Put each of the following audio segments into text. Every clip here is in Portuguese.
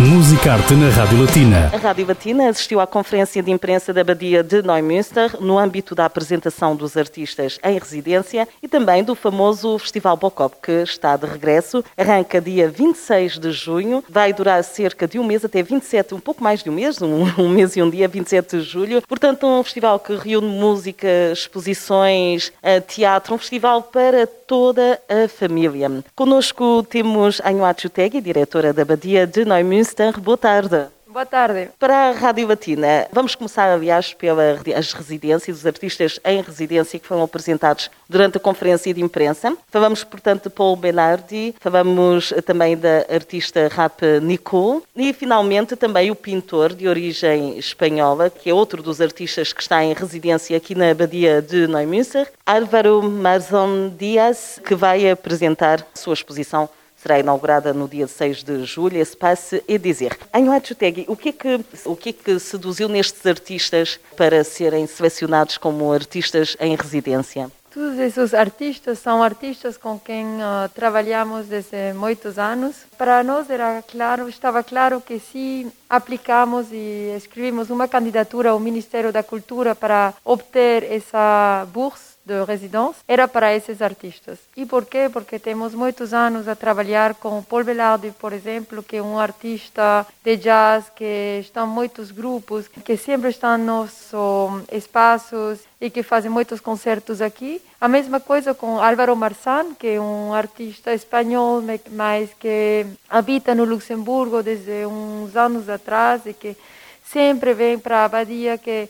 Musicarte na Rádio Latina. A Rádio Latina assistiu à conferência de imprensa da Badia de Neumünster no âmbito da apresentação dos artistas em residência e também do famoso Festival Bocop, que está de regresso. Arranca dia 26 de junho, vai durar cerca de um mês até 27, um pouco mais de um mês, um, um mês e um dia, 27 de julho. Portanto, um festival que reúne música, exposições, eh, teatro, um festival para toda a família. Conosco temos Anho Achutegui, diretora da Badia de Neumünster Boa tarde. Boa tarde. Para a Rádio Latina, vamos começar, aliás, pelas residências, os artistas em residência que foram apresentados durante a conferência de imprensa. Falamos, portanto, de Paul Benardi, falamos também da artista rap Nicole e, finalmente, também o pintor de origem espanhola, que é outro dos artistas que está em residência aqui na Abadia de Neumünster, Álvaro Marzon Dias, que vai apresentar a sua exposição será inaugurada no dia 6 de julho. Esse passe é dizer. Anho Achutegui, o que, é que, o que é que seduziu nestes artistas para serem selecionados como artistas em residência? Todos esses artistas são artistas com quem uh, trabalhamos desde muitos anos. Para nós era claro, estava claro que se aplicamos e escrevemos uma candidatura ao Ministério da Cultura para obter essa bolsa de residência era para esses artistas. E por quê? Porque temos muitos anos a trabalhar com Paul Belardi, por exemplo, que é um artista de jazz que estão muitos grupos que sempre estão nos espaços e que fazem muitos concertos aqui. A mesma coisa com Álvaro Marçan, que é um artista espanhol, mas que habita no Luxemburgo desde uns anos atrás e que sempre vem para a Abadia que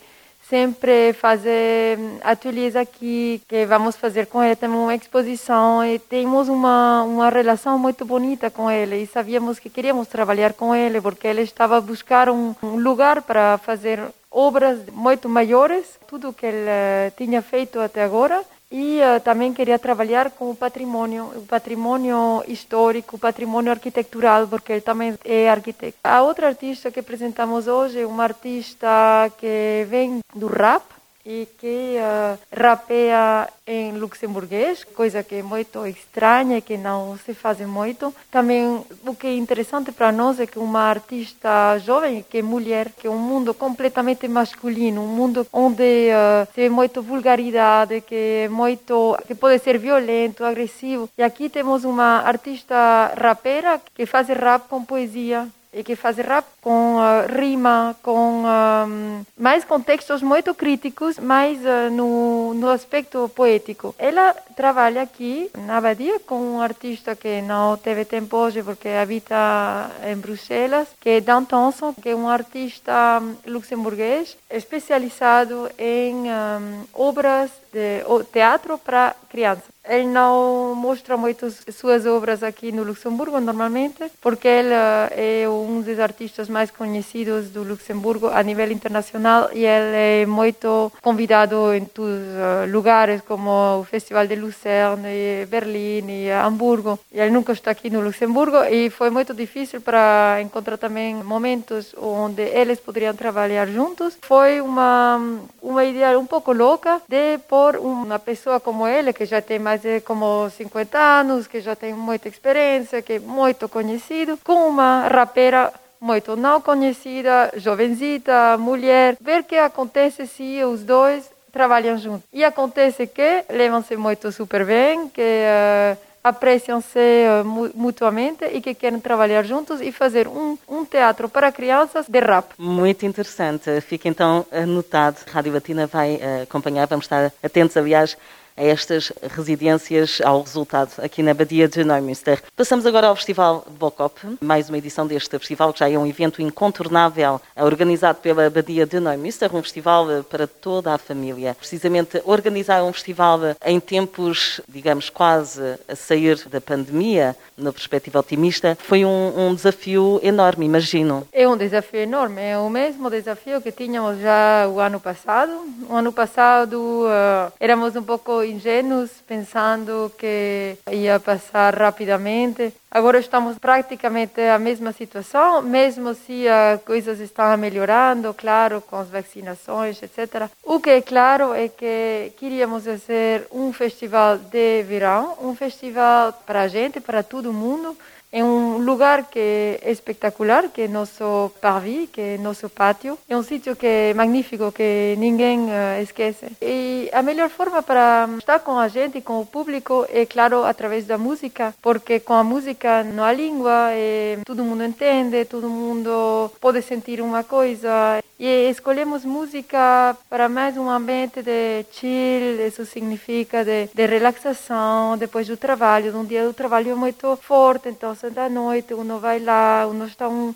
sempre fazer ateliês aqui, que vamos fazer com ele também uma exposição e temos uma uma relação muito bonita com ele. E sabíamos que queríamos trabalhar com ele porque ele estava a buscar um, um lugar para fazer obras muito maiores, tudo que ele uh, tinha feito até agora e uh, também queria trabalhar com o patrimônio, o patrimônio histórico, o patrimônio arquitetural, porque ele também é arquiteto. A outra artista que apresentamos hoje é uma artista que vem do rap, e que uh, rapeia em luxemburguês, coisa que é muito estranha que não se faz muito. Também o que é interessante para nós é que uma artista jovem, que é mulher, que é um mundo completamente masculino, um mundo onde uh, tem muito vulgaridade, que é muito que pode ser violento, agressivo. E aqui temos uma artista rapera que faz rap com poesia e que faz rap com uh, rima, com uh, mais contextos muito críticos, mais uh, no, no aspecto poético. Ela trabalha aqui na Abadia com um artista que não teve tempo hoje porque habita em Bruxelas, que é Dan Thompson, que é um artista luxemburguês especializado em um, obras de teatro para crianças. Ele não mostra muito suas obras aqui no Luxemburgo, normalmente, porque ele é um dos artistas mais conhecidos do Luxemburgo a nível internacional e ele é muito convidado em todos os lugares, como o Festival de Lucerne, Berlim e Hamburgo. E ele nunca está aqui no Luxemburgo e foi muito difícil para encontrar também momentos onde eles poderiam trabalhar juntos. Foi uma, uma ideia um pouco louca de pôr uma pessoa como ele, que já tem mais mais de como 50 anos, que já tem muita experiência, que é muito conhecido, com uma rapera muito não conhecida, jovenzita, mulher, ver o que acontece se os dois trabalham juntos. E acontece que levam-se muito super bem, que uh, apreciam-se uh, mutuamente e que querem trabalhar juntos e fazer um, um teatro para crianças de rap. Muito interessante. Fica então anotado. Rádio Latina vai uh, acompanhar, vamos estar atentos, aliás, a estas residências, ao resultado aqui na Badia de Neumünster. Passamos agora ao Festival Bocop, mais uma edição deste festival, que já é um evento incontornável, organizado pela Badia de Neumünster, um festival para toda a família. Precisamente organizar um festival em tempos, digamos, quase a sair da pandemia, na perspectiva otimista, foi um, um desafio enorme, imagino. É um desafio enorme, é o mesmo desafio que tínhamos já o ano passado. O ano passado uh, éramos um pouco ingênuos pensando que ia passar rapidamente. Agora estamos praticamente a mesma situação, mesmo se as coisas estão melhorando, claro, com as vacinações, etc. O que é claro é que queríamos fazer um festival de verão, um festival para a gente, para todo mundo, é um lugar que é espetacular, que é nosso parvis, que é nosso pátio. É um sítio que é magnífico, que ninguém uh, esquece. E a melhor forma para estar com a gente, com o público, é claro através da música, porque com a música não há língua, e todo mundo entende, todo mundo pode sentir uma coisa. E escolhemos música para mais um ambiente de chill, isso significa de, de relaxação depois do trabalho, um dia do trabalho muito forte, então da noite, uno vai lá, uno está um,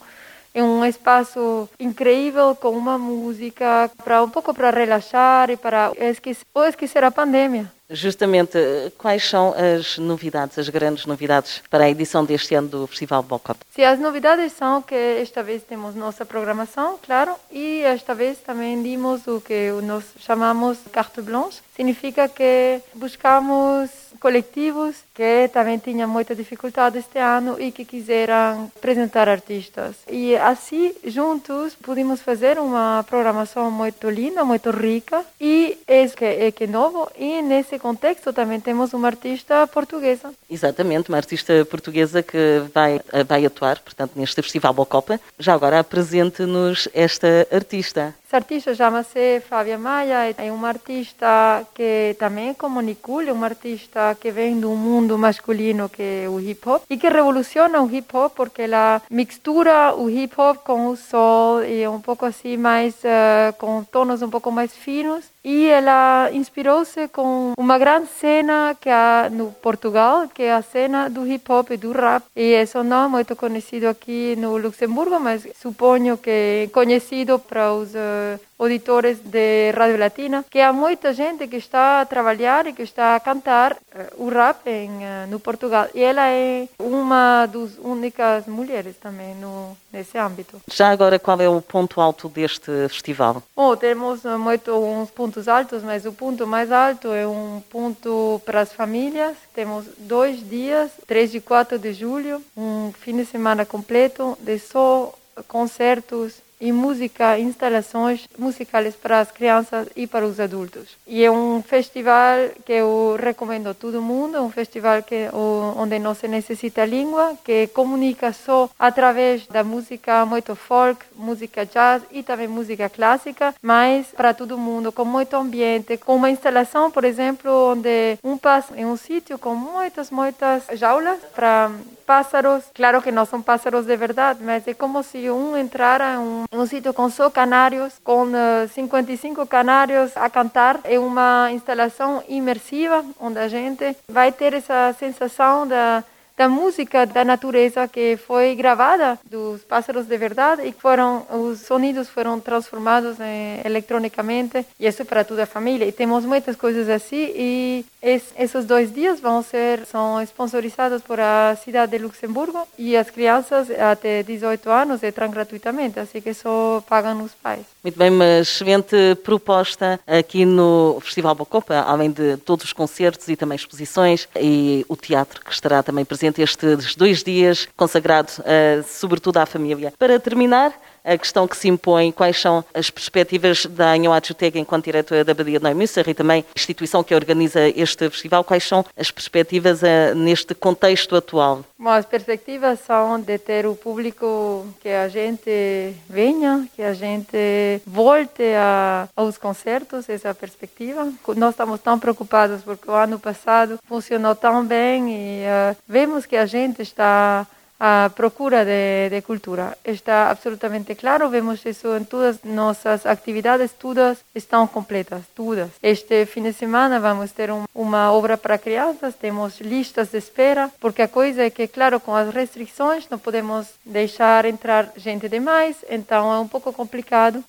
em um espaço incrível com uma música para um pouco para relaxar e para esquecer, ou esquecer a pandemia. Justamente, quais são as novidades, as grandes novidades para a edição deste ano do Festival Bocop? Sim, as novidades são que esta vez temos nossa programação, claro, e esta vez também dimos o que nós chamamos carte blanche. Significa que buscamos coletivos que também tinham muita dificuldade este ano e que quiseram apresentar artistas. E assim, juntos, pudimos fazer uma programação muito linda, muito rica e é que é que é novo e nesse contexto também temos uma artista portuguesa. Exatamente, uma artista portuguesa que vai, vai atuar, portanto, neste Festival Bocopa. Já agora apresente-nos esta artista. Essa artista chama-se Fábia Maia, é uma artista que também é como Nicole, uma artista que vem do mundo masculino que é o hip hop e que revoluciona o hip hop porque ela mistura o hip hop com o soul e um pouco assim mais uh, com tonos um pouco mais finos e ela inspirou-se com uma grande cena que há no Portugal, que é a cena do hip hop e do rap. E isso não é muito conhecido aqui no Luxemburgo, mas suponho que é conhecido para os uh, auditores de Rádio Latina, que há muita gente que está a trabalhar e que está a cantar uh, o rap em, uh, no Portugal. E ela é uma das únicas mulheres também no, nesse âmbito. Já agora, qual é o ponto alto deste festival? Bom, temos muito uns pontos altos, mas o ponto mais alto é um ponto para as famílias. Temos dois dias, 3 e 4 de julho, um fim de semana completo de só concertos e música, instalações musicais para as crianças e para os adultos. E é um festival que eu recomendo a todo mundo, é um festival que onde não se necessita língua, que comunica só através da música muito folk, música jazz e também música clássica, mas para todo mundo, com muito ambiente, com uma instalação, por exemplo, onde um passa em um sítio com muitas, muitas jaulas para pássaros, claro que não são pássaros de verdade, mas é como se um entrara em um, um sítio com só canários, com uh, eh, 55 canários a cantar. É uma instalação imersiva, onde a gente vai ter essa sensação da da música da natureza que foi gravada dos pássaros de verdade e foram os sonidos foram transformados em, eletronicamente e isso para toda a família. E temos muitas coisas assim e es, esses dois dias vão ser são sponsorizados por a cidade de Luxemburgo e as crianças até 18 anos entram gratuitamente assim que só pagam os pais. Muito bem, uma excelente proposta aqui no Festival Bocopa, além de todos os concertos e também exposições e o teatro que estará também presente estes dois dias consagrado uh, sobretudo à família. Para terminar, a questão que se impõe, quais são as perspectivas da Anhão Atchutega enquanto diretora da Badia de Neumünster e também instituição que organiza este festival, quais são as perspectivas uh, neste contexto atual? Bom, as perspectivas são de ter o público que a gente venha, que a gente volte a, aos concertos, essa é a perspectiva. Nós estamos tão preocupados porque o ano passado funcionou tão bem e uh, vemos que a gente está a procura de, de, cultura. Está absolutamente claro, vemos isso em todas nossas atividades, todas estão completas, todas. Este fim de semana vamos ter um, uma obra para crianças, temos listas de espera, porque a coisa é que, claro, com as restrições não podemos deixar entrar gente demais, então é um pouco complicado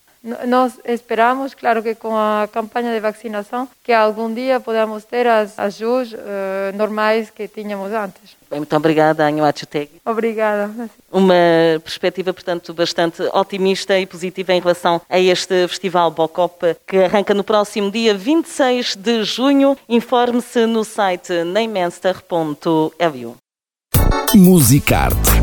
nós esperamos, claro que com a campanha de vacinação, que algum dia podamos ter as, as JUS uh, normais que tínhamos antes. Bem, muito obrigada, Anho Achutegui. Obrigada. Uma perspectiva, portanto, bastante otimista e positiva em relação a este Festival Bocop, que arranca no próximo dia 26 de junho. Informe-se no site neymenster.lu. Musicarte